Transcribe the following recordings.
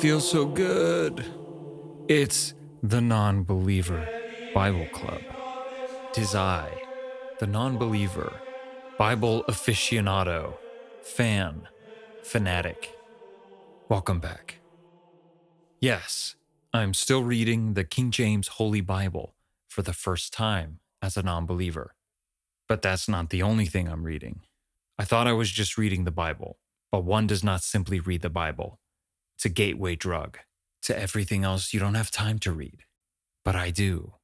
feels so good. It's the Non Believer Bible Club. Tis I, the non believer, Bible aficionado, fan, fanatic. Welcome back. Yes, I'm still reading the King James Holy Bible for the first time as a non believer. But that's not the only thing I'm reading. I thought I was just reading the Bible, but one does not simply read the Bible. It's a gateway drug to everything else you don't have time to read. But I do.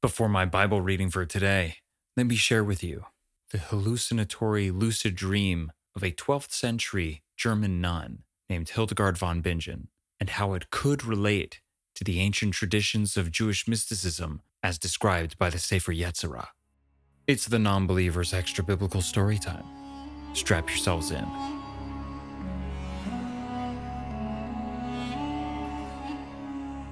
Before my Bible reading for today, let me share with you the hallucinatory lucid dream of a 12th century German nun named Hildegard von Bingen and how it could relate to the ancient traditions of Jewish mysticism as described by the Sefer Yetzirah. It's the non believer's extra biblical story time. Strap yourselves in.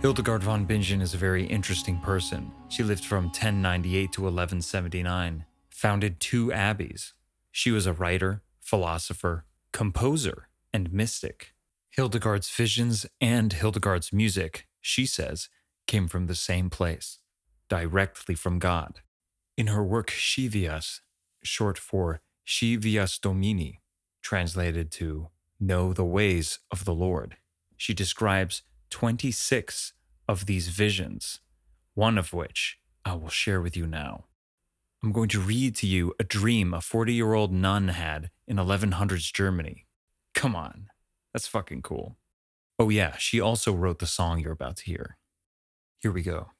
Hildegard von Bingen is a very interesting person. She lived from 1098 to 1179, founded two abbeys. She was a writer, philosopher, composer, and mystic. Hildegard's visions and Hildegard's music, she says, came from the same place, directly from God. In her work Scivias, short for Scivias Domini, translated to Know the Ways of the Lord, she describes 26 of these visions, one of which I will share with you now. I'm going to read to you a dream a 40 year old nun had in 1100s Germany. Come on, that's fucking cool. Oh, yeah, she also wrote the song you're about to hear. Here we go.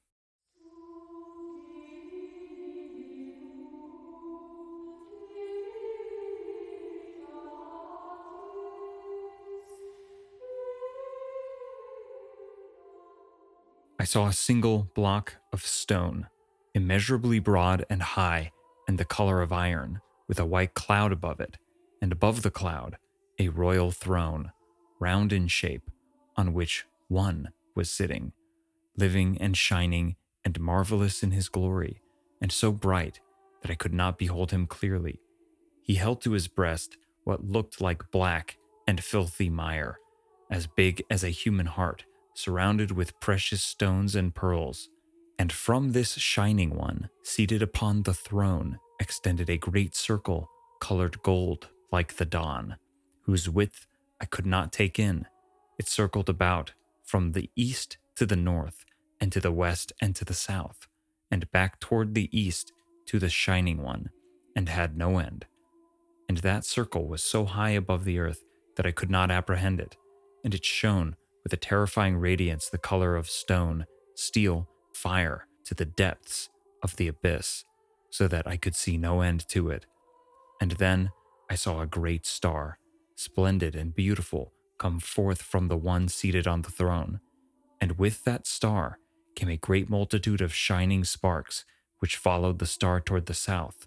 I saw a single block of stone, immeasurably broad and high, and the color of iron, with a white cloud above it, and above the cloud, a royal throne, round in shape, on which one was sitting, living and shining and marvelous in his glory, and so bright that I could not behold him clearly. He held to his breast what looked like black and filthy mire, as big as a human heart surrounded with precious stones and pearls. And from this shining one, seated upon the throne, extended a great circle, colored gold like the dawn, whose width I could not take in. It circled about from the east to the north, and to the west and to the south, and back toward the east to the shining one, and had no end. And that circle was so high above the earth that I could not apprehend it, and it shone with a terrifying radiance the color of stone, steel, fire, to the depths of the abyss, so that I could see no end to it. And then I saw a great star, splendid and beautiful, come forth from the one seated on the throne. And with that star came a great multitude of shining sparks, which followed the star toward the south.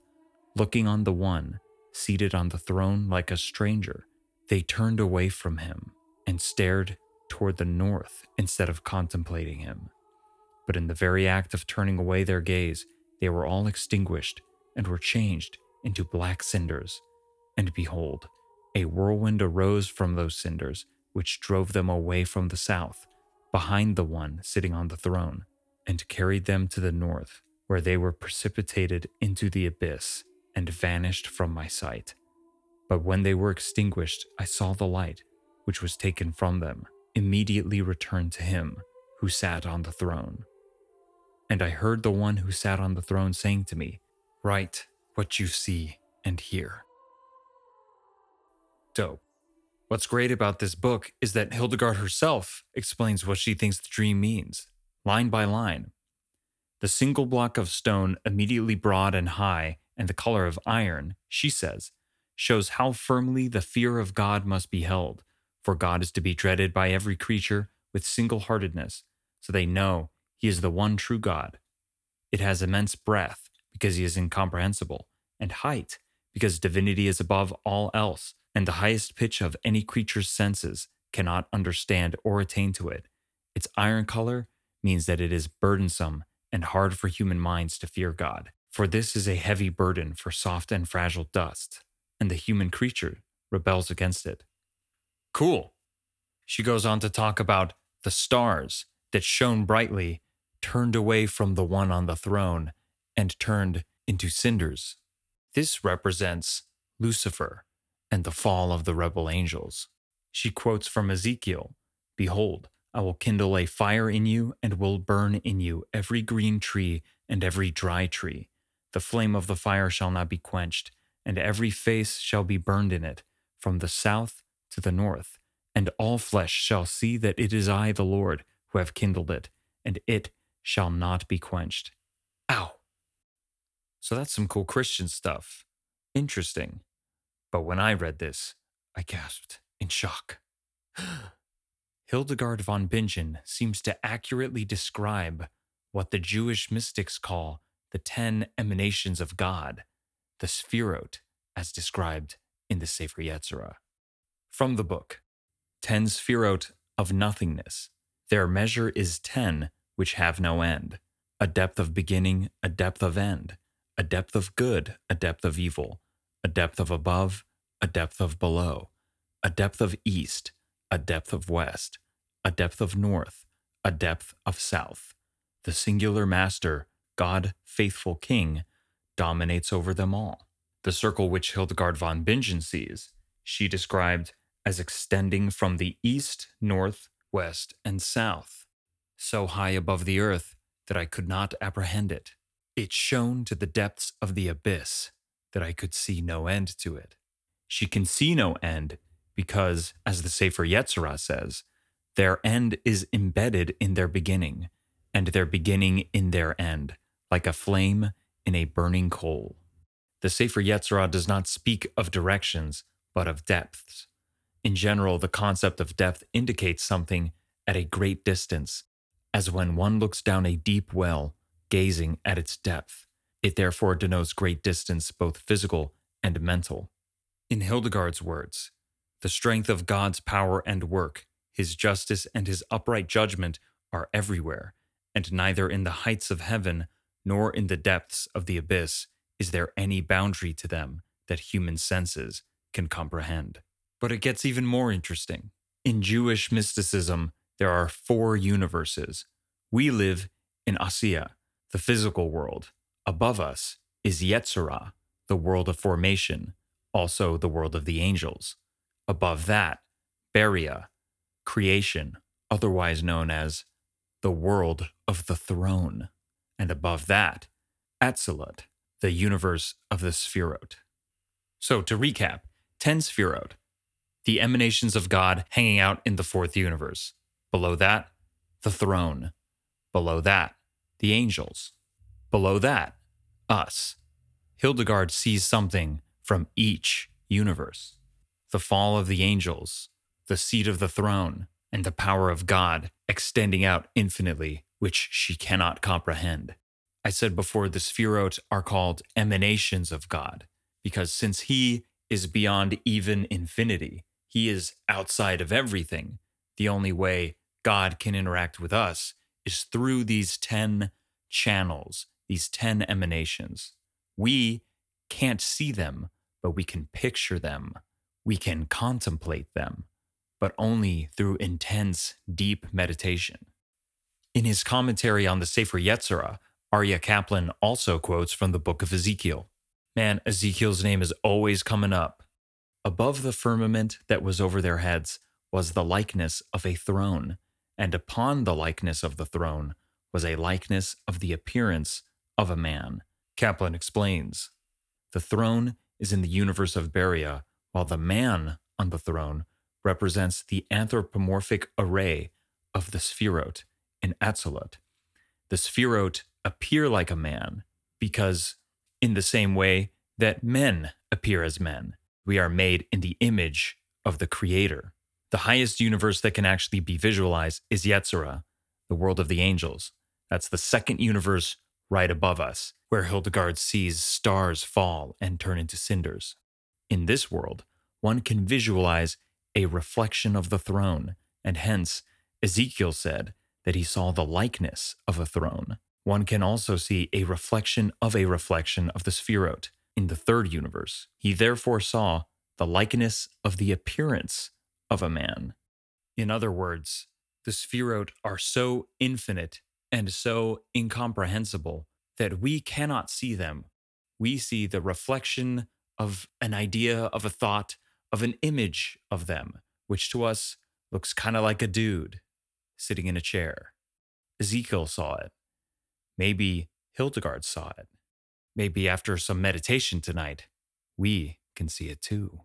Looking on the one, seated on the throne like a stranger, they turned away from him and stared toward the north instead of contemplating him. But in the very act of turning away their gaze, they were all extinguished and were changed into black cinders. And behold, a whirlwind arose from those cinders, which drove them away from the south, behind the one sitting on the throne, and carried them to the north, where they were precipitated into the abyss and vanished from my sight. But when they were extinguished, I saw the light, which was taken from them immediately returned to him who sat on the throne. And I heard the one who sat on the throne saying to me, Write what you see and hear. Dope. What's great about this book is that Hildegard herself explains what she thinks the dream means, line by line. The single block of stone, immediately broad and high, and the color of iron, she says, shows how firmly the fear of God must be held for God is to be dreaded by every creature with single heartedness, so they know he is the one true God. It has immense breadth, because he is incomprehensible, and height, because divinity is above all else, and the highest pitch of any creature's senses cannot understand or attain to it. Its iron color means that it is burdensome and hard for human minds to fear God, for this is a heavy burden for soft and fragile dust, and the human creature rebels against it. Cool. She goes on to talk about the stars that shone brightly turned away from the one on the throne and turned into cinders. This represents Lucifer and the fall of the rebel angels. She quotes from Ezekiel Behold, I will kindle a fire in you and will burn in you every green tree and every dry tree. The flame of the fire shall not be quenched, and every face shall be burned in it, from the south to the north. And all flesh shall see that it is I, the Lord, who have kindled it, and it shall not be quenched. Ow! So that's some cool Christian stuff. Interesting. But when I read this, I gasped in shock. Hildegard von Bingen seems to accurately describe what the Jewish mystics call the ten emanations of God, the Sefirot, as described in the Sefer Yetzirah. From the book, Ten Sefirot of Nothingness. Their measure is ten, which have no end. A depth of beginning, a depth of end, a depth of good, a depth of evil, a depth of above, a depth of below, a depth of east, a depth of west, a depth of north, a depth of south. The singular master, God, faithful king, dominates over them all. The circle which Hildegard von Bingen sees, she described as extending from the east, north, west, and south, so high above the earth that I could not apprehend it. It shone to the depths of the abyss that I could see no end to it. She can see no end because, as the Sefer Yetzirah says, their end is embedded in their beginning, and their beginning in their end, like a flame in a burning coal. The Sefer Yetzirah does not speak of directions, but of depths. In general, the concept of depth indicates something at a great distance, as when one looks down a deep well, gazing at its depth. It therefore denotes great distance, both physical and mental. In Hildegard's words, the strength of God's power and work, his justice and his upright judgment are everywhere, and neither in the heights of heaven nor in the depths of the abyss is there any boundary to them that human senses can comprehend. But it gets even more interesting. In Jewish mysticism, there are four universes. We live in Asiya, the physical world. Above us is Yetzirah, the world of formation, also the world of the angels. Above that, Beria, creation, otherwise known as the world of the throne. And above that, Atzilut, the universe of the Sefirot. So to recap, 10 Sefirot, the emanations of God hanging out in the fourth universe. Below that, the throne. Below that, the angels. Below that, us. Hildegard sees something from each universe the fall of the angels, the seat of the throne, and the power of God extending out infinitely, which she cannot comprehend. I said before the Sefirot are called emanations of God, because since He is beyond even infinity, He is outside of everything. The only way God can interact with us is through these 10 channels, these 10 emanations. We can't see them, but we can picture them we can contemplate them, but only through intense, deep meditation. In his commentary on the Sefer Yetzirah, Aryeh Kaplan also quotes from the book of Ezekiel. Man, Ezekiel's name is always coming up. Above the firmament that was over their heads was the likeness of a throne, and upon the likeness of the throne was a likeness of the appearance of a man. Kaplan explains The throne is in the universe of Beria while the man on the throne represents the anthropomorphic array of the Sefirot in Atzilut. The Sefirot appear like a man because, in the same way that men appear as men, we are made in the image of the Creator. The highest universe that can actually be visualized is Yetzirah, the world of the angels. That's the second universe right above us, where Hildegard sees stars fall and turn into cinders. In this world, one can visualize a reflection of the throne, and hence Ezekiel said that he saw the likeness of a throne. One can also see a reflection of a reflection of the Sefirot in the third universe. He therefore saw the likeness of the appearance of a man. In other words, the Sefirot are so infinite and so incomprehensible that we cannot see them. We see the reflection of an idea, of a thought, of an image of them, which to us looks kind of like a dude sitting in a chair. Ezekiel saw it. Maybe Hildegard saw it. Maybe after some meditation tonight, we can see it too.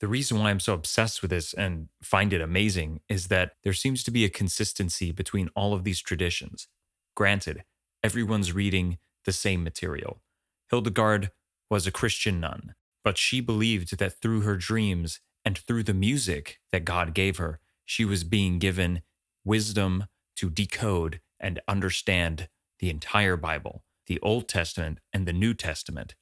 The reason why I'm so obsessed with this and find it amazing is that there seems to be a consistency between all of these traditions. Granted, everyone's reading the same material. Hildegard was a Christian nun, but she believed that through her dreams and through the music that God gave her, she was being given wisdom to decode and understand the entire Bible, the Old Testament and the New Testament,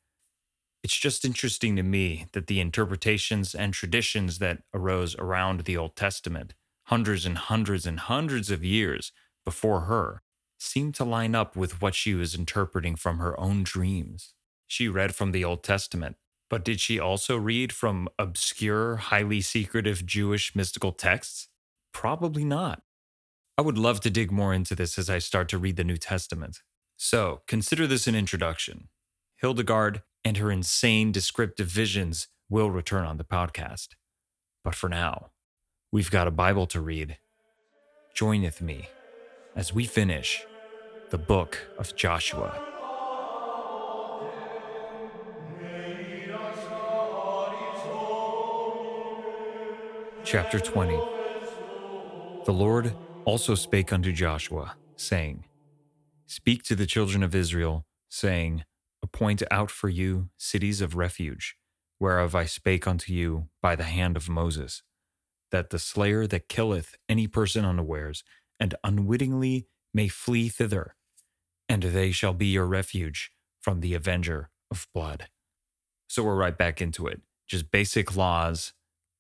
it's just interesting to me that the interpretations and traditions that arose around the Old Testament, hundreds and hundreds and hundreds of years before her, seem to line up with what she was interpreting from her own dreams. She read from the Old Testament, but did she also read from obscure, highly secretive Jewish mystical texts? Probably not. I would love to dig more into this as I start to read the New Testament. So, consider this an introduction. Hildegard and her insane descriptive visions will return on the podcast. But for now, we've got a Bible to read. Joineth me as we finish the book of Joshua. Chapter 20 The Lord also spake unto Joshua, saying, Speak to the children of Israel, saying, appoint out for you cities of refuge, whereof I spake unto you by the hand of Moses, that the slayer that killeth any person unawares and unwittingly may flee thither, and they shall be your refuge from the avenger of blood. So we're right back into it. Just basic laws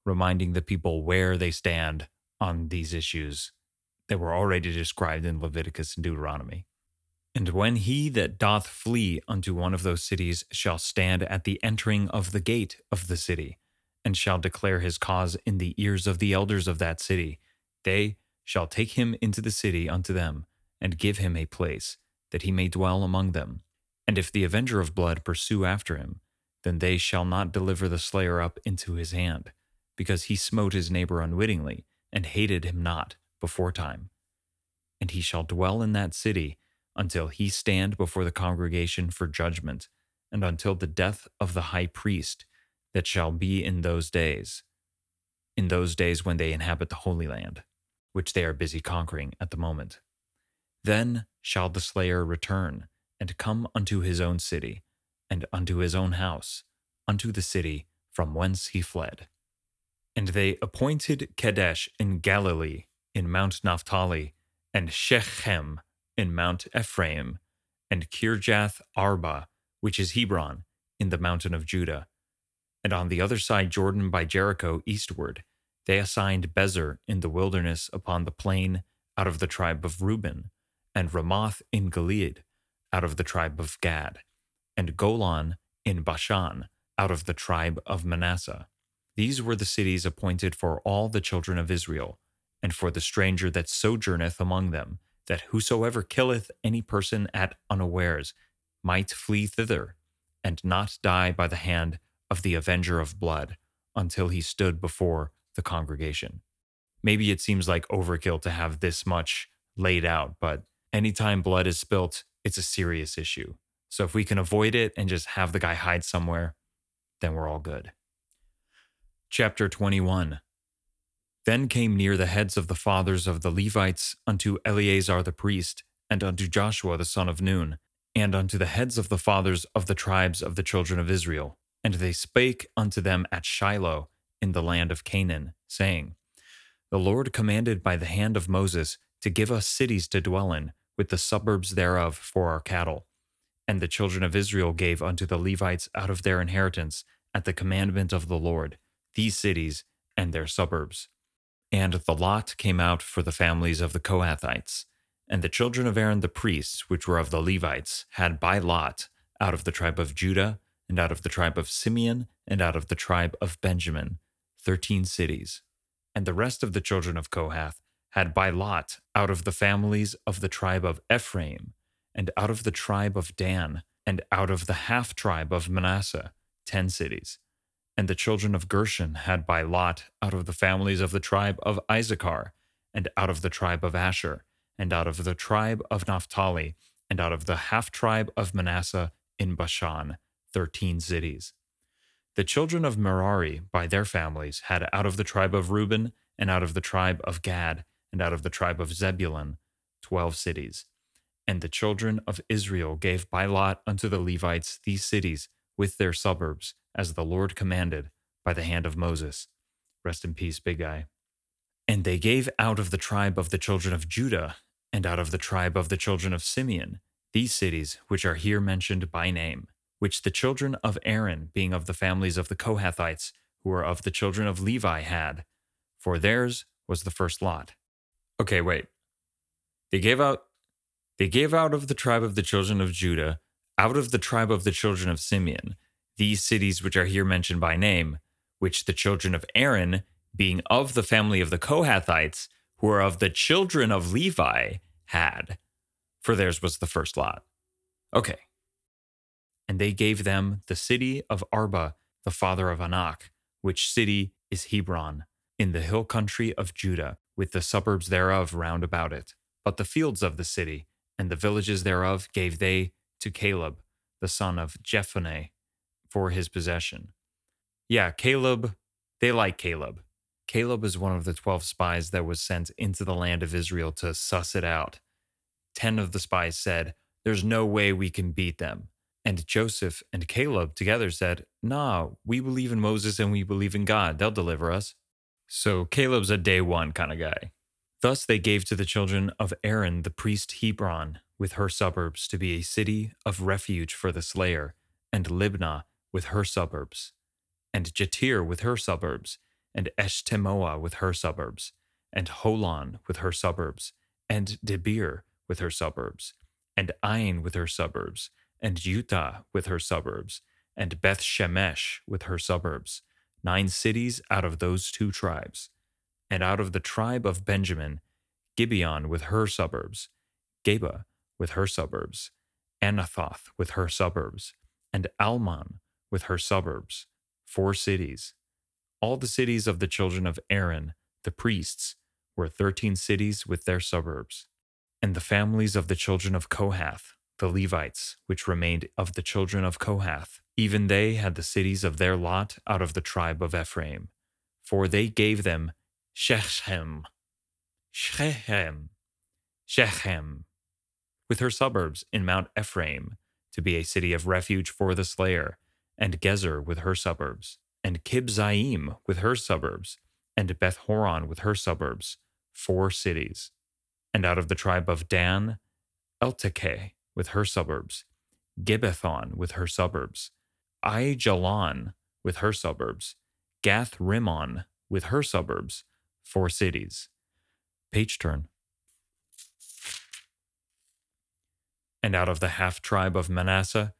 reminding the people where they stand on these issues that were already described in Leviticus and Deuteronomy. And when he that doth flee unto one of those cities shall stand at the entering of the gate of the city, and shall declare his cause in the ears of the elders of that city, they shall take him into the city unto them, and give him a place, that he may dwell among them. And if the avenger of blood pursue after him, then they shall not deliver the slayer up into his hand, because he smote his neighbor unwittingly, and hated him not before time. And he shall dwell in that city until he stand before the congregation for judgment, and until the death of the high priest that shall be in those days, in those days when they inhabit the Holy Land, which they are busy conquering at the moment. Then shall the slayer return, and come unto his own city, and unto his own house, unto the city from whence he fled. And they appointed Kadesh in Galilee, in Mount Naphtali, and Shechem in Mount Ephraim, and Kirjath Arba, which is Hebron, in the mountain of Judah. And on the other side Jordan by Jericho eastward, they assigned Bezer in the wilderness upon the plain out of the tribe of Reuben, and Ramoth in Gilead out of the tribe of Gad, and Golan in Bashan out of the tribe of Manasseh. These were the cities appointed for all the children of Israel, and for the stranger that sojourneth among them, that whosoever killeth any person at unawares might flee thither, and not die by the hand of the avenger of blood until he stood before the congregation. Maybe it seems like overkill to have this much laid out, but anytime blood is spilt, it's a serious issue. So if we can avoid it and just have the guy hide somewhere, then we're all good. Chapter 21 then came near the heads of the fathers of the Levites unto Eleazar the priest, and unto Joshua the son of Nun, and unto the heads of the fathers of the tribes of the children of Israel. And they spake unto them at Shiloh in the land of Canaan, saying, The Lord commanded by the hand of Moses to give us cities to dwell in, with the suburbs thereof for our cattle. And the children of Israel gave unto the Levites out of their inheritance, at the commandment of the Lord, these cities and their suburbs. And the lot came out for the families of the Kohathites. And the children of Aaron the priests, which were of the Levites, had by lot out of the tribe of Judah, and out of the tribe of Simeon, and out of the tribe of Benjamin, thirteen cities. And the rest of the children of Kohath had by lot out of the families of the tribe of Ephraim, and out of the tribe of Dan, and out of the half tribe of Manasseh, ten cities. And the children of Gershon had by lot out of the families of the tribe of Issachar, and out of the tribe of Asher, and out of the tribe of Naphtali, and out of the half tribe of Manasseh in Bashan, thirteen cities. The children of Merari by their families had out of the tribe of Reuben, and out of the tribe of Gad, and out of the tribe of Zebulun twelve cities. And the children of Israel gave by lot unto the Levites these cities with their suburbs, as the Lord commanded by the hand of Moses. Rest in peace, big guy. And they gave out of the tribe of the children of Judah, and out of the tribe of the children of Simeon, these cities which are here mentioned by name, which the children of Aaron, being of the families of the Kohathites, who were of the children of Levi, had, for theirs was the first lot. Okay, wait. They gave out they gave out of the tribe of the children of Judah, out of the tribe of the children of Simeon, these cities which are here mentioned by name, which the children of Aaron, being of the family of the Kohathites, who are of the children of Levi, had. For theirs was the first lot. Okay. And they gave them the city of Arba, the father of Anak, which city is Hebron, in the hill country of Judah, with the suburbs thereof round about it. But the fields of the city and the villages thereof gave they to Caleb, the son of Jephunneh, for his possession. Yeah, Caleb, they like Caleb. Caleb is one of the 12 spies that was sent into the land of Israel to suss it out. Ten of the spies said, There's no way we can beat them. And Joseph and Caleb together said, Nah, we believe in Moses and we believe in God. They'll deliver us. So Caleb's a day one kind of guy. Thus they gave to the children of Aaron the priest Hebron with her suburbs to be a city of refuge for the slayer, and Libnah with her suburbs, and Jattir with her suburbs, and Eshtemoa with her suburbs, and Holon with her suburbs, and Debir with her suburbs, and Ain with her suburbs, and Juttah with her suburbs, and Beth Shemesh with her suburbs, nine cities out of those two tribes. And out of the tribe of Benjamin, Gibeon with her suburbs, Geba with her suburbs, Anathoth with her suburbs, and Almon with her suburbs, four cities. All the cities of the children of Aaron, the priests, were thirteen cities with their suburbs. And the families of the children of Kohath, the Levites, which remained of the children of Kohath, even they had the cities of their lot out of the tribe of Ephraim, for they gave them Shechem, Shechem, Shechem, with her suburbs in Mount Ephraim, to be a city of refuge for the slayer, and Gezer with her suburbs, and Kibzaim with her suburbs, and Beth Horon with her suburbs, four cities. And out of the tribe of Dan, Eltekeh with her suburbs, Gibbethon with her suburbs, Aijalon with her suburbs, Gath Rimmon with her suburbs, four cities. Page turn. And out of the half tribe of Manasseh,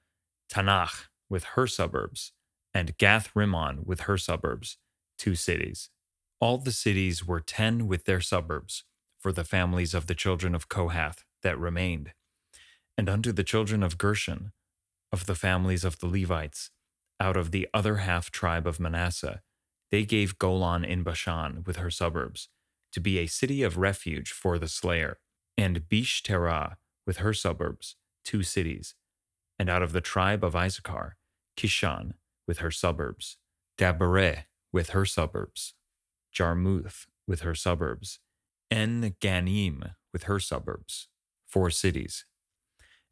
Taanach with her suburbs, and Gath Rimmon with her suburbs, two cities. All the cities were ten with their suburbs, for the families of the children of Kohath that remained. And unto the children of Gershon, of the families of the Levites, out of the other half tribe of Manasseh, they gave Golan in Bashan with her suburbs, to be a city of refuge for the slayer, and Beeshterah with her suburbs, two cities, and out of the tribe of Issachar, Kishon with her suburbs, Dabereh with her suburbs, Jarmuth with her suburbs, En Ganim with her suburbs, four cities.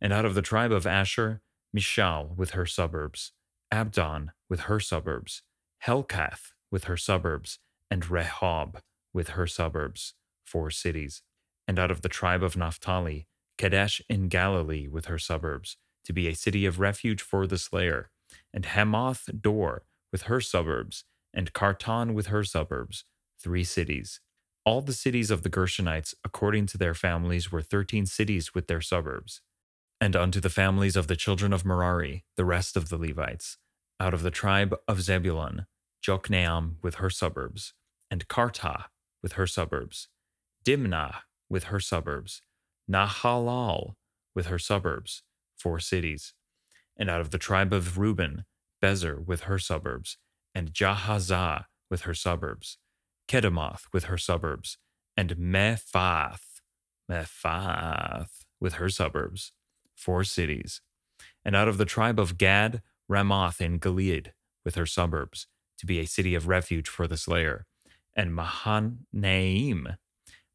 And out of the tribe of Asher, Mishal with her suburbs, Abdon with her suburbs, Helkath with her suburbs, and Rehob with her suburbs, four cities. And out of the tribe of Naphtali, Kadesh in Galilee with her suburbs, to be a city of refuge for the slayer, and Hamath Dor with her suburbs, and Kartan with her suburbs, three cities. All the cities of the Gershonites, according to their families, were thirteen cities with their suburbs. And unto the families of the children of Merari, the rest of the Levites, out of the tribe of Zebulun, Jokneam with her suburbs, and Kartah with her suburbs, Dimnah with her suburbs, Nahalal with her suburbs, four cities. And out of the tribe of Reuben, Bezer with her suburbs, and Jahazah with her suburbs, Kedemoth with her suburbs, and Mephath, Mephath with her suburbs, four cities. And out of the tribe of Gad, Ramoth in Gilead with her suburbs, to be a city of refuge for the slayer, and Mahanaim,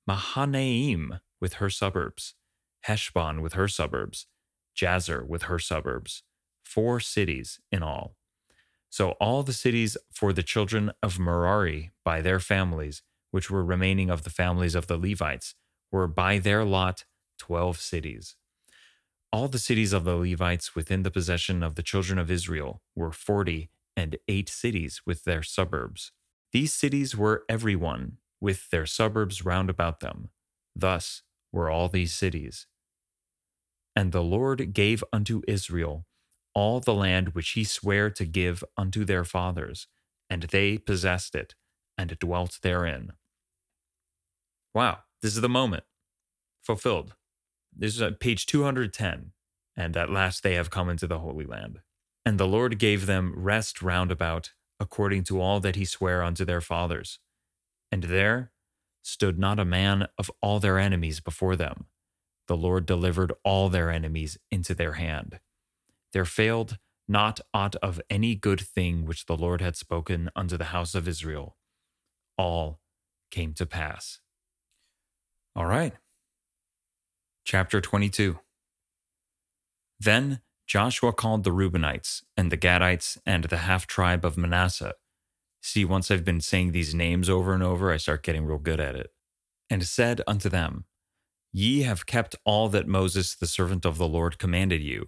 Mahanaim with her suburbs, Heshbon with her suburbs, Jazer with her suburbs, four cities in all. So all the cities for the children of Merari by their families, which were remaining of the families of the Levites, were by their lot twelve cities. All the cities of the Levites within the possession of the children of Israel were forty and eight cities with their suburbs. These cities were every one with their suburbs round about them. Thus were all these cities. And the Lord gave unto Israel all the land which he sware to give unto their fathers, and they possessed it, and dwelt therein. Wow, this is the moment. Fulfilled. This is at page 210. And at last they have come into the Holy Land. And the Lord gave them rest round about, according to all that he sware unto their fathers. And there stood not a man of all their enemies before them. The Lord delivered all their enemies into their hand. There failed not aught of any good thing which the Lord had spoken unto the house of Israel. All came to pass. All right. Chapter 22. Then Joshua called the Reubenites and the Gadites and the half tribe of Manasseh. See, once I've been saying these names over and over, I start getting real good at it. And said unto them, Ye have kept all that Moses the servant of the Lord commanded you,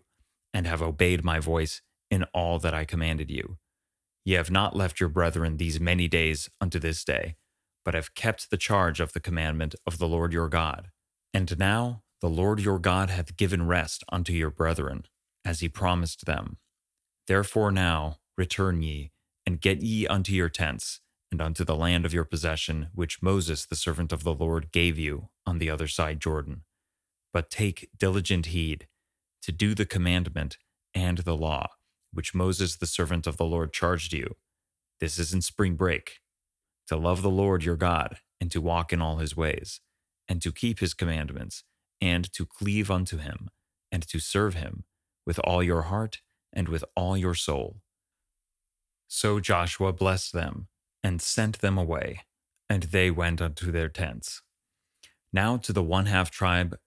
and have obeyed my voice in all that I commanded you. Ye have not left your brethren these many days unto this day, but have kept the charge of the commandment of the Lord your God. And now the Lord your God hath given rest unto your brethren, as he promised them. Therefore now return ye, and get ye unto your tents, and unto the land of your possession, which Moses the servant of the Lord gave you on the other side Jordan. But take diligent heed to do the commandment and the law, which Moses the servant of the Lord charged you. This is in spring break, to love the Lord your God, and to walk in all his ways, and to keep his commandments, and to cleave unto him, and to serve him with all your heart and with all your soul. So Joshua blessed them, and sent them away, and they went unto their tents. Now to the one half tribe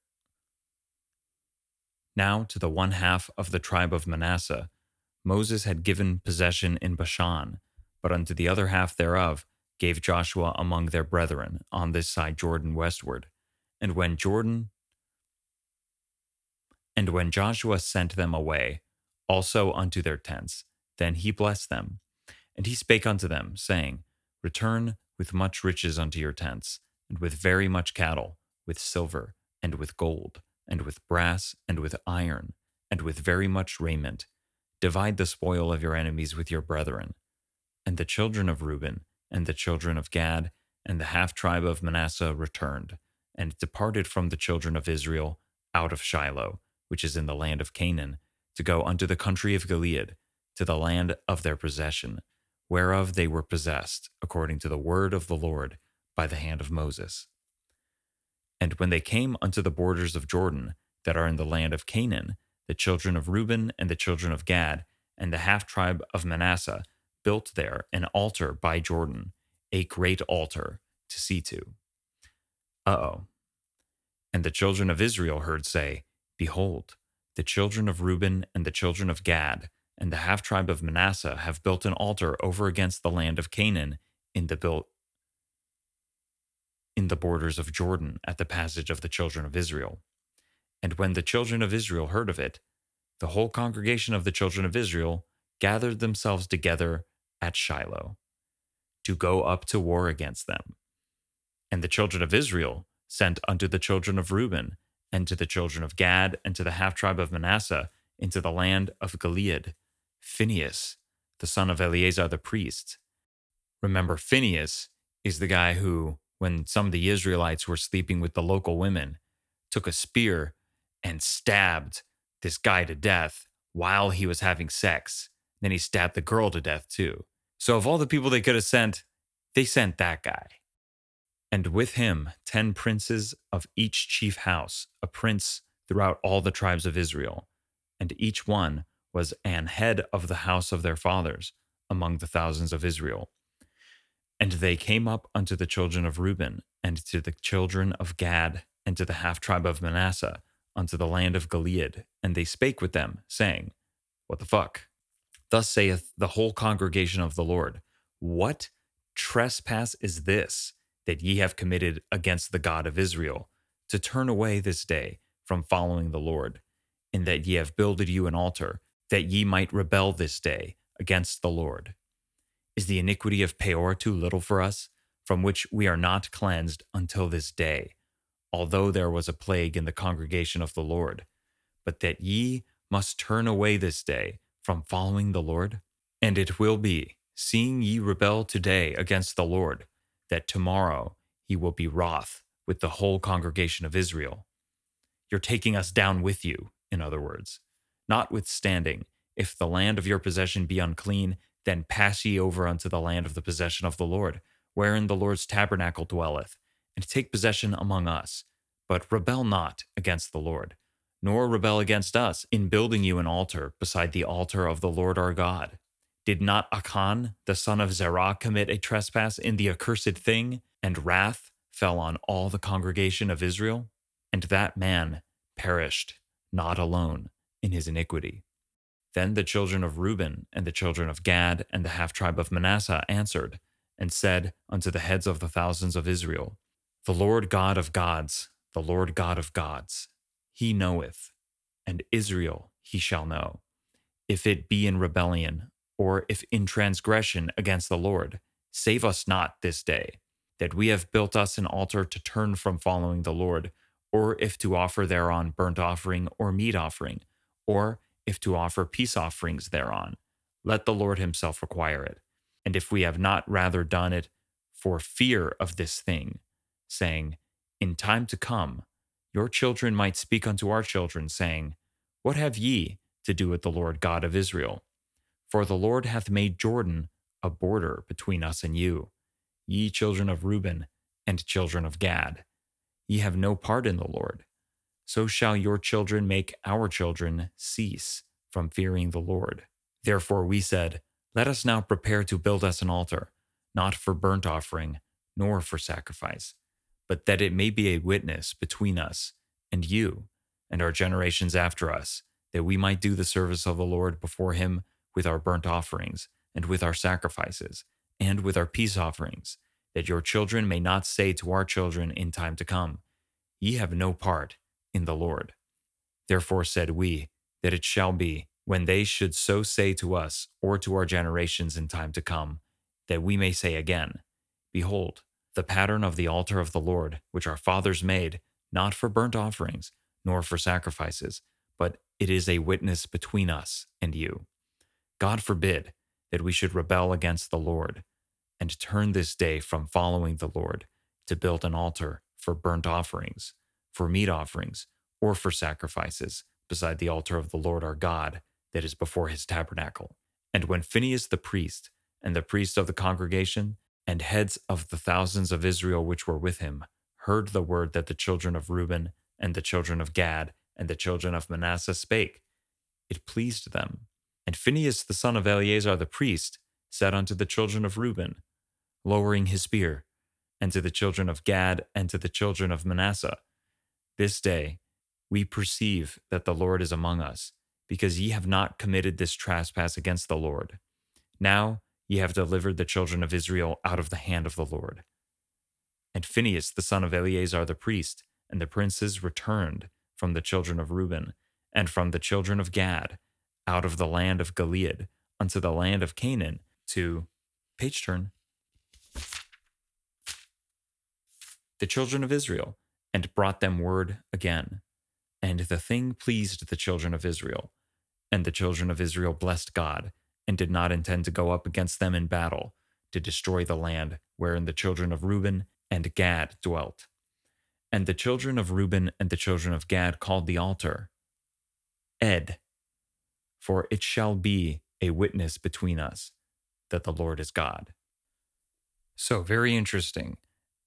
now to the one half of the tribe of Manasseh, Moses had given possession in Bashan, but unto the other half thereof gave Joshua among their brethren on this side Jordan westward. And when Jordan and when Joshua sent them away, also unto their tents, then he blessed them. And he spake unto them, saying, Return with much riches unto your tents, and with very much cattle, with silver, and with gold, and with brass, and with iron, and with very much raiment. Divide the spoil of your enemies with your brethren. And the children of Reuben, and the children of Gad, and the half tribe of Manasseh returned, and departed from the children of Israel out of Shiloh, which is in the land of Canaan, to go unto the country of Gilead, to the land of their possession, whereof they were possessed, according to the word of the Lord, by the hand of Moses. And when they came unto the borders of Jordan, that are in the land of Canaan, the children of Reuben and the children of Gad, and the half tribe of Manasseh, built there an altar by Jordan, a great altar to see to. Uh oh. And the children of Israel heard say, Behold, the children of Reuben and the children of Gad, and the half tribe of Manasseh have built an altar over against the land of Canaan in the built in the borders of Jordan at the passage of the children of Israel. And when the children of Israel heard of it, the whole congregation of the children of Israel gathered themselves together at Shiloh to go up to war against them. And the children of Israel sent unto the children of Reuben, and to the children of Gad, and to the half tribe of Manasseh into the land of Gilead, Phinehas, the son of Eleazar the priest. Remember, Phinehas is the guy who, when some of the Israelites were sleeping with the local women, took a spear and stabbed this guy to death while he was having sex. Then he stabbed the girl to death too. So, of all the people they could have sent, they sent that guy. And with him, ten princes of each chief house, a prince throughout all the tribes of Israel. And each one was an head of the house of their fathers among the thousands of Israel. And they came up unto the children of Reuben, and to the children of Gad, and to the half tribe of Manasseh, unto the land of Gilead. And they spake with them, saying, What the fuck? Thus saith the whole congregation of the Lord, What trespass is this that ye have committed against the God of Israel, to turn away this day from following the Lord, in that ye have builded you an altar, that ye might rebel this day against the Lord? Is the iniquity of Peor too little for us, from which we are not cleansed until this day? although there was a plague in the congregation of the Lord, but that ye must turn away this day from following the Lord? And it will be, seeing ye rebel today against the Lord, that tomorrow he will be wroth with the whole congregation of Israel. You're taking us down with you, in other words. Notwithstanding, if the land of your possession be unclean, then pass ye over unto the land of the possession of the Lord, wherein the Lord's tabernacle dwelleth, and take possession among us. But rebel not against the Lord, nor rebel against us in building you an altar beside the altar of the Lord our God. Did not Achan, the son of Zerah, commit a trespass in the accursed thing, and wrath fell on all the congregation of Israel? And that man perished, not alone, in his iniquity. Then the children of Reuben and the children of Gad and the half tribe of Manasseh answered, and said unto the heads of the thousands of Israel, the Lord God of gods, the Lord God of gods, he knoweth, and Israel he shall know, if it be in rebellion, or if in transgression against the Lord. Save us not this day, that we have built us an altar to turn from following the Lord, or if to offer thereon burnt offering or meat offering, or if to offer peace offerings thereon. Let the Lord himself require it. And if we have not rather done it for fear of this thing, saying, In time to come, your children might speak unto our children, saying, What have ye to do with the Lord God of Israel? For the Lord hath made Jordan a border between us and you, ye children of Reuben and children of Gad. Ye have no part in the Lord. So shall your children make our children cease from fearing the Lord. Therefore we said, Let us now prepare to build us an altar, not for burnt offering, nor for sacrifice but that it may be a witness between us and you and our generations after us, that we might do the service of the Lord before him with our burnt offerings, and with our sacrifices, and with our peace offerings, that your children may not say to our children in time to come, Ye have no part in the Lord. Therefore said we, that it shall be, when they should so say to us or to our generations in time to come, that we may say again, Behold, the pattern of the altar of the Lord, which our fathers made, not for burnt offerings, nor for sacrifices, but it is a witness between us and you. God forbid that we should rebel against the Lord, and turn this day from following the Lord to build an altar for burnt offerings, for meat offerings, or for sacrifices, beside the altar of the Lord our God that is before his tabernacle. And when Phinehas the priest and the priests of the congregation and heads of the thousands of Israel which were with him heard the word that the children of Reuben and the children of Gad and the children of Manasseh spake. It pleased them. And Phinehas the son of Eleazar the priest said unto the children of Reuben, lowering his spear, and to the children of Gad and to the children of Manasseh, This day we perceive that the Lord is among us, because ye have not committed this trespass against the Lord. Now Ye have delivered the children of Israel out of the hand of the Lord. And Phinehas, the son of Eleazar the priest, and the princes returned from the children of Reuben, and from the children of Gad, out of the land of Gilead, unto the land of Canaan, to page turn. The children of Israel, and brought them word again. And the thing pleased the children of Israel. And the children of Israel blessed God and did not intend to go up against them in battle, to destroy the land wherein the children of Reuben and Gad dwelt. And the children of Reuben and the children of Gad called the altar Ed, for it shall be a witness between us that the Lord is God. So, very interesting.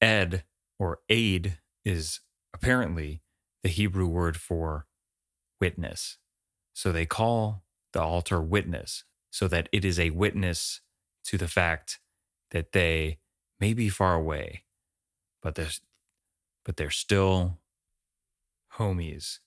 Ed or aid is apparently the Hebrew word for witness. So they call the altar witness so that it is a witness to the fact that they may be far away, but they're, but they're still homies.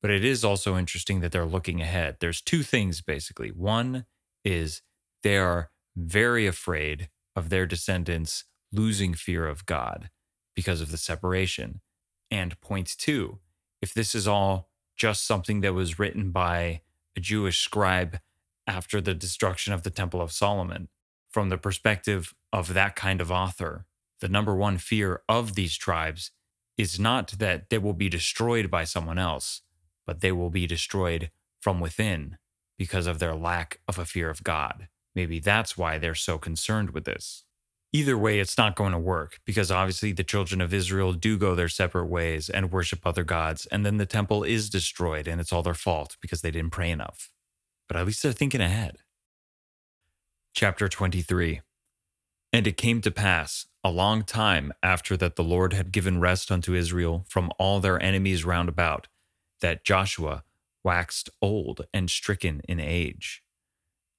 But it is also interesting that they're looking ahead. There's two things basically. One is they are very afraid of their descendants losing fear of God because of the separation. And point two, if this is all just something that was written by a Jewish scribe after the destruction of the Temple of Solomon, from the perspective of that kind of author, the number one fear of these tribes is not that they will be destroyed by someone else, but they will be destroyed from within because of their lack of a fear of God. Maybe that's why they're so concerned with this. Either way, it's not going to work because obviously the children of Israel do go their separate ways and worship other gods, and then the temple is destroyed and it's all their fault because they didn't pray enough. But at least they're thinking ahead. Chapter 23 And it came to pass, a long time after that the Lord had given rest unto Israel from all their enemies round about, that Joshua waxed old and stricken in age.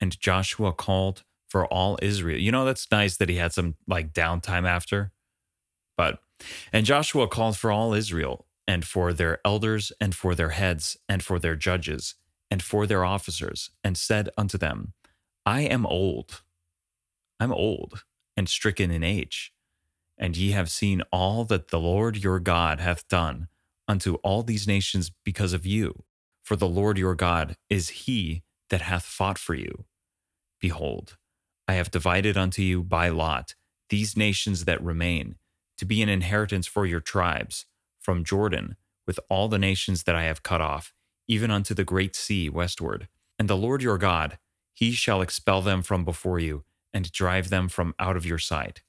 And Joshua called for all Israel. You know, that's nice that he had some like downtime after. But, and Joshua called for all Israel, and for their elders, and for their heads, and for their judges, and for their officers, and said unto them, I am old. I'm old and stricken in age. And ye have seen all that the Lord your God hath done unto all these nations because of you. For the Lord your God is he that hath fought for you. Behold, I have divided unto you by lot these nations that remain, to be an inheritance for your tribes, from Jordan, with all the nations that I have cut off, even unto the great sea westward. And the Lord your God, he shall expel them from before you, and drive them from out of your sight.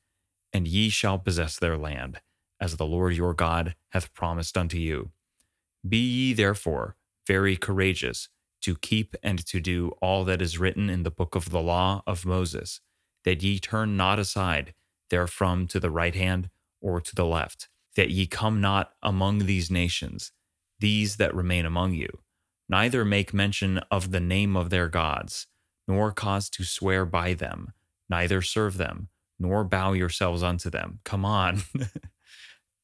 And ye shall possess their land, as the Lord your God hath promised unto you. Be ye therefore very courageous to keep and to do all that is written in the book of the law of Moses, that ye turn not aside therefrom to the right hand or to the left, that ye come not among these nations, these that remain among you, neither make mention of the name of their gods, nor cause to swear by them, neither serve them, nor bow yourselves unto them. Come on.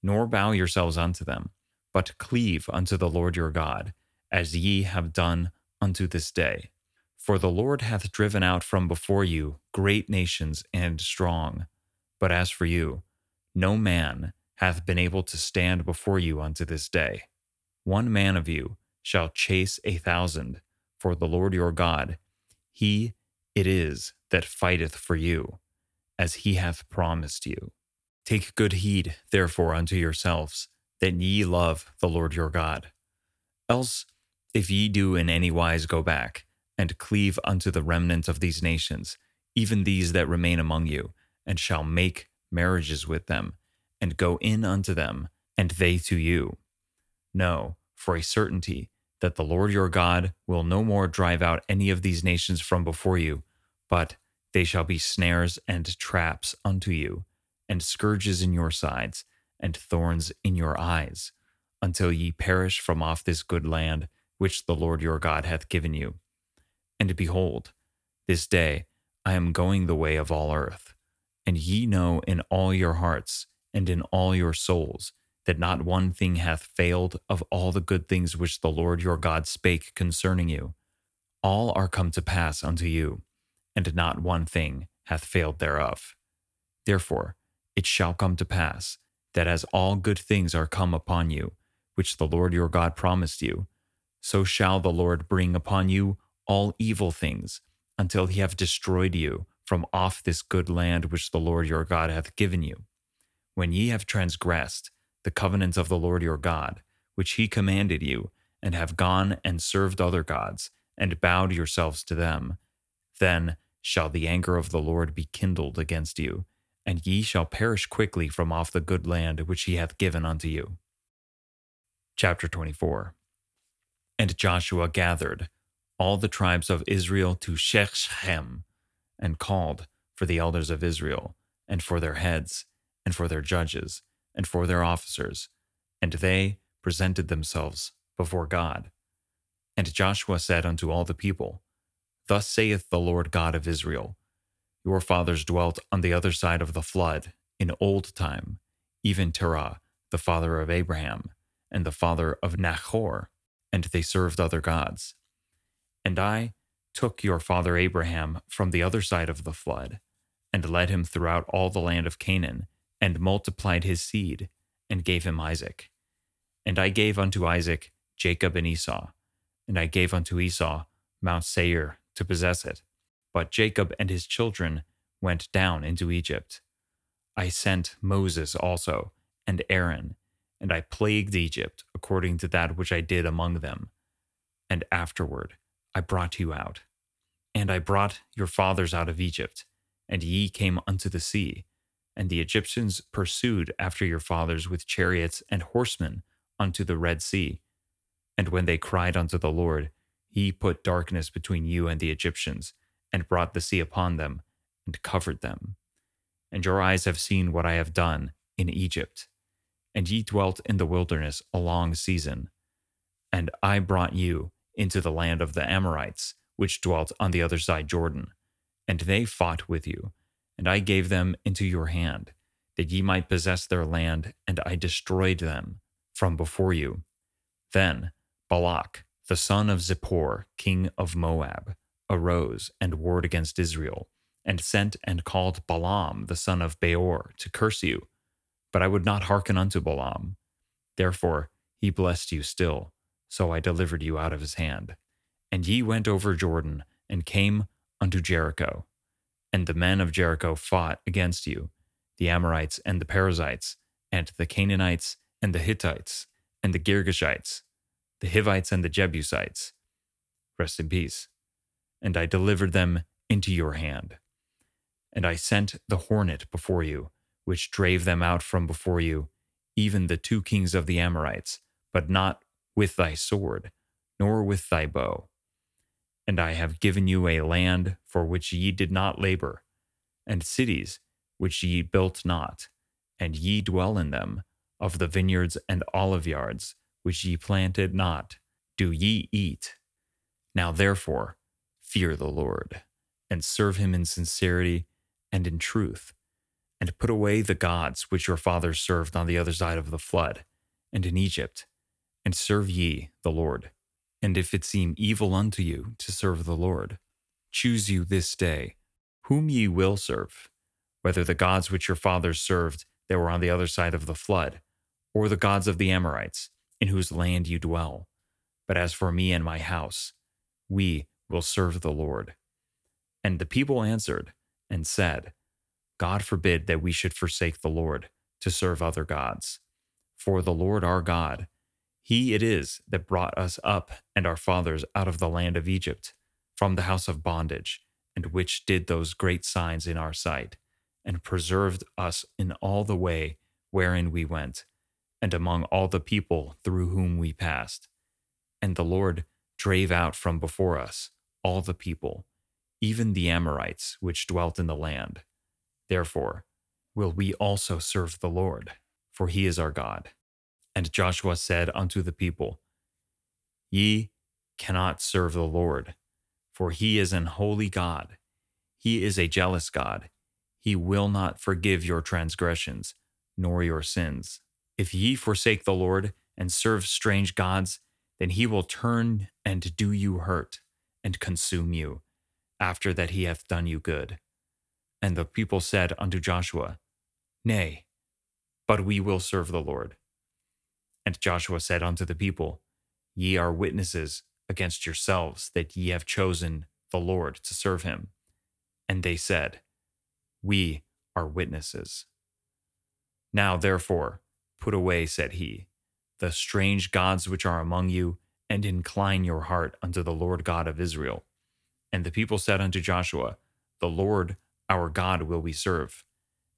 nor bow yourselves unto them, but cleave unto the Lord your God, as ye have done unto this day. For the Lord hath driven out from before you great nations and strong. But as for you, no man hath been able to stand before you unto this day. One man of you shall chase a thousand, for the Lord your God, he it is that fighteth for you, as he hath promised you. Take good heed, therefore, unto yourselves, that ye love the Lord your God. Else if ye do in any wise go back, and cleave unto the remnant of these nations, even these that remain among you, and shall make marriages with them, and go in unto them, and they to you. Know, for a certainty, that the Lord your God will no more drive out any of these nations from before you, but they shall be snares and traps unto you, and scourges in your sides, and thorns in your eyes, until ye perish from off this good land which the Lord your God hath given you. And behold, this day I am going the way of all earth, and ye know in all your hearts and in all your souls that not one thing hath failed of all the good things which the Lord your God spake concerning you. All are come to pass unto you, and not one thing hath failed thereof. Therefore it shall come to pass that as all good things are come upon you, which the Lord your God promised you, so shall the Lord bring upon you all evil things, until he have destroyed you from off this good land which the Lord your God hath given you. When ye have transgressed the covenant of the Lord your God, which he commanded you, and have gone and served other gods, and bowed yourselves to them, then shall the anger of the Lord be kindled against you, and ye shall perish quickly from off the good land which he hath given unto you. Chapter 24 And Joshua gathered all the tribes of Israel to Shechem, and called for the elders of Israel, and for their heads, and for their judges, and for their officers, and they presented themselves before God. And Joshua said unto all the people, Thus saith the Lord God of Israel Your fathers dwelt on the other side of the flood in old time, even Terah, the father of Abraham, and the father of Nahor, and they served other gods. And I took your father Abraham from the other side of the flood, and led him throughout all the land of Canaan, and multiplied his seed, and gave him Isaac. And I gave unto Isaac Jacob and Esau, and I gave unto Esau Mount Seir to possess it. But Jacob and his children went down into Egypt. I sent Moses also, and Aaron, and I plagued Egypt according to that which I did among them. And afterward I brought you out. And I brought your fathers out of Egypt, and ye came unto the sea. And the Egyptians pursued after your fathers with chariots and horsemen unto the Red Sea. And when they cried unto the Lord, he put darkness between you and the Egyptians, and brought the sea upon them, and covered them. And your eyes have seen what I have done in Egypt. And ye dwelt in the wilderness a long season. And I brought you into the land of the Amorites, which dwelt on the other side Jordan. And they fought with you, and I gave them into your hand, that ye might possess their land, and I destroyed them from before you. Then Balak, the son of Zippor, king of Moab, arose and warred against Israel, and sent and called Balaam, the son of Beor, to curse you. But I would not hearken unto Balaam. Therefore he blessed you still, so I delivered you out of his hand. And ye went over Jordan, and came unto Jericho. And the men of Jericho fought against you, the Amorites and the Perizzites, and the Canaanites and the Hittites, and the Girgashites, the Hivites and the Jebusites. Rest in peace. And I delivered them into your hand. And I sent the hornet before you, which drave them out from before you, even the two kings of the Amorites, but not with thy sword, nor with thy bow. And I have given you a land for which ye did not labor, and cities which ye built not, and ye dwell in them, of the vineyards and olive yards, which ye planted not, do ye eat. Now therefore, fear the Lord, and serve him in sincerity and in truth, and put away the gods which your fathers served on the other side of the flood, and in Egypt, and serve ye the Lord. And if it seem evil unto you to serve the Lord, choose you this day whom ye will serve, whether the gods which your fathers served that were on the other side of the flood, or the gods of the Amorites, in whose land you dwell. But as for me and my house, we will serve the Lord. And the people answered and said, God forbid that we should forsake the Lord to serve other gods. For the Lord our God, He it is that brought us up and our fathers out of the land of Egypt, from the house of bondage, and which did those great signs in our sight, and preserved us in all the way wherein we went and among all the people through whom we passed. And the Lord drave out from before us all the people, even the Amorites which dwelt in the land. Therefore, will we also serve the Lord, for he is our God. And Joshua said unto the people, Ye cannot serve the Lord, for he is an holy God. He is a jealous God. He will not forgive your transgressions, nor your sins. If ye forsake the Lord and serve strange gods, then he will turn and do you hurt and consume you, after that he hath done you good. And the people said unto Joshua, Nay, but we will serve the Lord. And Joshua said unto the people, Ye are witnesses against yourselves that ye have chosen the Lord to serve him. And they said, We are witnesses. Now, therefore, Put away, said he, the strange gods which are among you, and incline your heart unto the Lord God of Israel. And the people said unto Joshua, The Lord our God will we serve,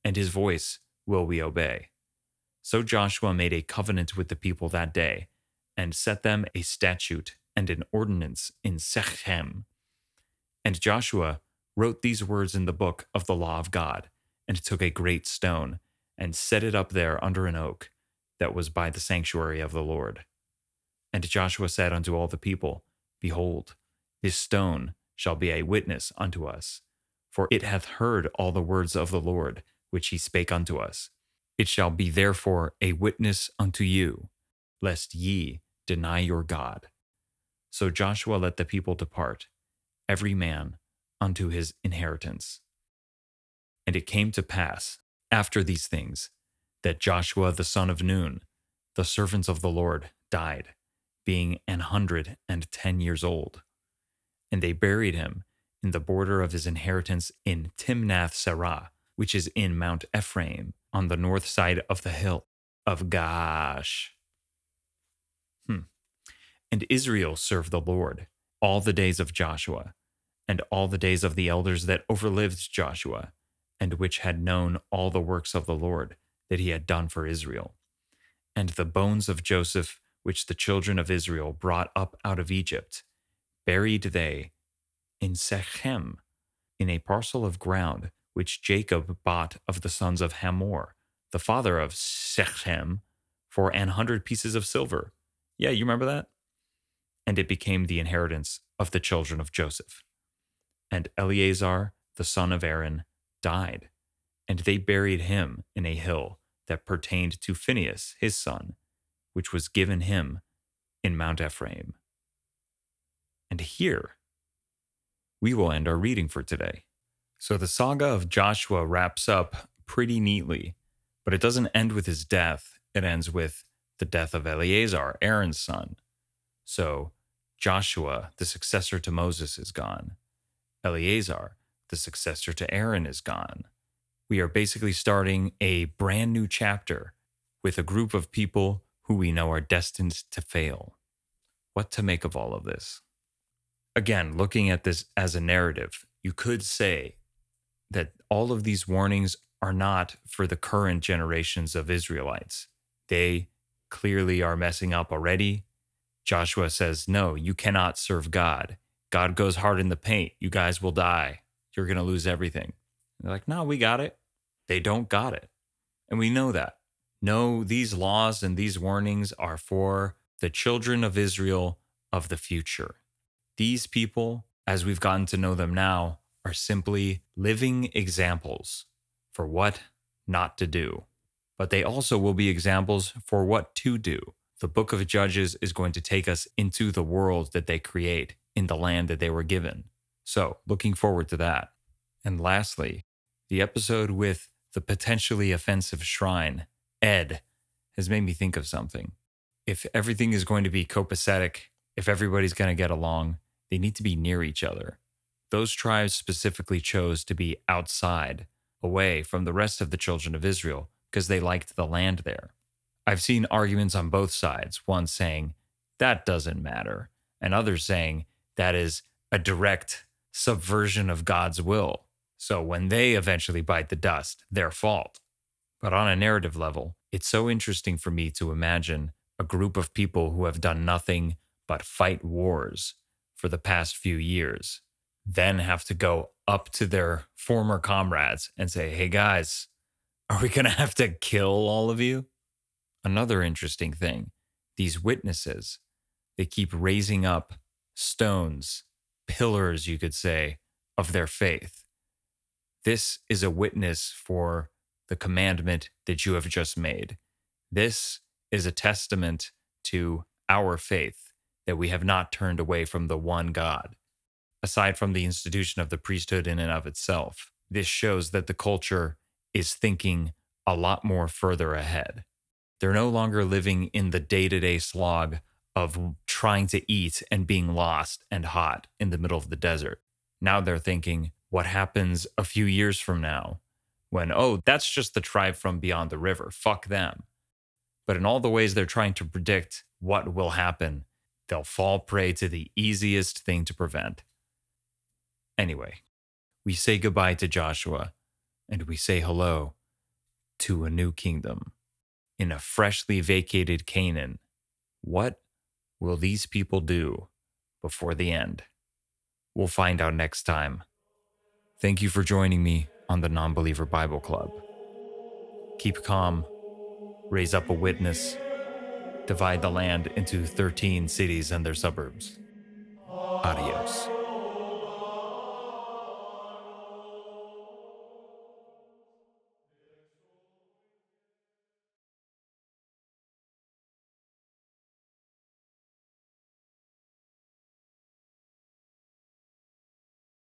and his voice will we obey. So Joshua made a covenant with the people that day, and set them a statute and an ordinance in Shechem. And Joshua wrote these words in the book of the law of God, and took a great stone, and set it up there under an oak that was by the sanctuary of the Lord. And Joshua said unto all the people, Behold, this stone shall be a witness unto us, for it hath heard all the words of the Lord, which he spake unto us. It shall be therefore a witness unto you, lest ye deny your God. So Joshua let the people depart, every man unto his inheritance. And it came to pass, after these things, that Joshua the son of Nun, the servant of the Lord, died, being an hundred and ten years old. And they buried him in the border of his inheritance in Timnath Serah, which is in Mount Ephraim, on the north side of the hill of Gaash. Hmm. And Israel served the Lord all the days of Joshua, and all the days of the elders that overlived Joshua, and which had known all the works of the Lord that he had done for Israel. And the bones of Joseph, which the children of Israel brought up out of Egypt, buried they in Shechem, in a parcel of ground which Jacob bought of the sons of Hamor, the father of Shechem, for an hundred pieces of silver. Yeah, you remember that? And it became the inheritance of the children of Joseph. And Eleazar, the son of Aaron, died, and they buried him in a hill that pertained to Phinehas, his son, which was given him in Mount Ephraim. And here we will end our reading for today. So the saga of Joshua wraps up pretty neatly, but it doesn't end with his death. It ends with the death of Eleazar, Aaron's son. So Joshua, the successor to Moses, is gone. Eleazar, the successor to Aaron, is gone. We are basically starting a brand new chapter with a group of people who we know are destined to fail. What to make of all of this? again, looking at this as a narrative, you could say that all of these warnings are not for the current generations of Israelites. They clearly are messing up already. Joshua says, No, you cannot serve God. God goes hard in the paint. You guys will die. You're going to lose everything. And they're like, No, we got it. They don't got it. And we know that. No, these laws and these warnings are for the children of Israel of the future. These people, as we've gotten to know them now, are simply living examples for what not to do. But they also will be examples for what to do. The book of Judges is going to take us into the world that they create in the land that they were given. So, looking forward to that. And lastly, the episode with the potentially offensive shrine, Ed, has made me think of something. If everything is going to be copacetic, if everybody's going to get along, they need to be near each other. Those tribes specifically chose to be outside, away from the rest of the children of Israel, because they liked the land there. I've seen arguments on both sides, one saying, that doesn't matter, and others saying, that is a direct subversion of God's will. So when they eventually bite the dust, their fault. But on a narrative level, it's so interesting for me to imagine a group of people who have done nothing but fight wars for the past few years then have to go up to their former comrades and say, hey guys, are we going to have to kill all of you? Another interesting thing these witnesses, they keep raising up stones, pillars, you could say, of their faith. This is a witness for the commandment that you have just made. This is a testament to our faith that we have not turned away from the one God. Aside from the institution of the priesthood in and of itself, this shows that the culture is thinking a lot more further ahead. They're no longer living in the day to day slog of trying to eat and being lost and hot in the middle of the desert. Now they're thinking, what happens a few years from now when, oh, that's just the tribe from beyond the river, fuck them. But in all the ways they're trying to predict what will happen they'll fall prey to the easiest thing to prevent. Anyway, we say goodbye to Joshua and we say hello to a new kingdom in a freshly vacated Canaan. What will these people do before the end? We'll find out next time. Thank you for joining me on the Non Believer Bible Club. Keep calm, raise up a witness, divide the land into 13 cities and their suburbs. Adios.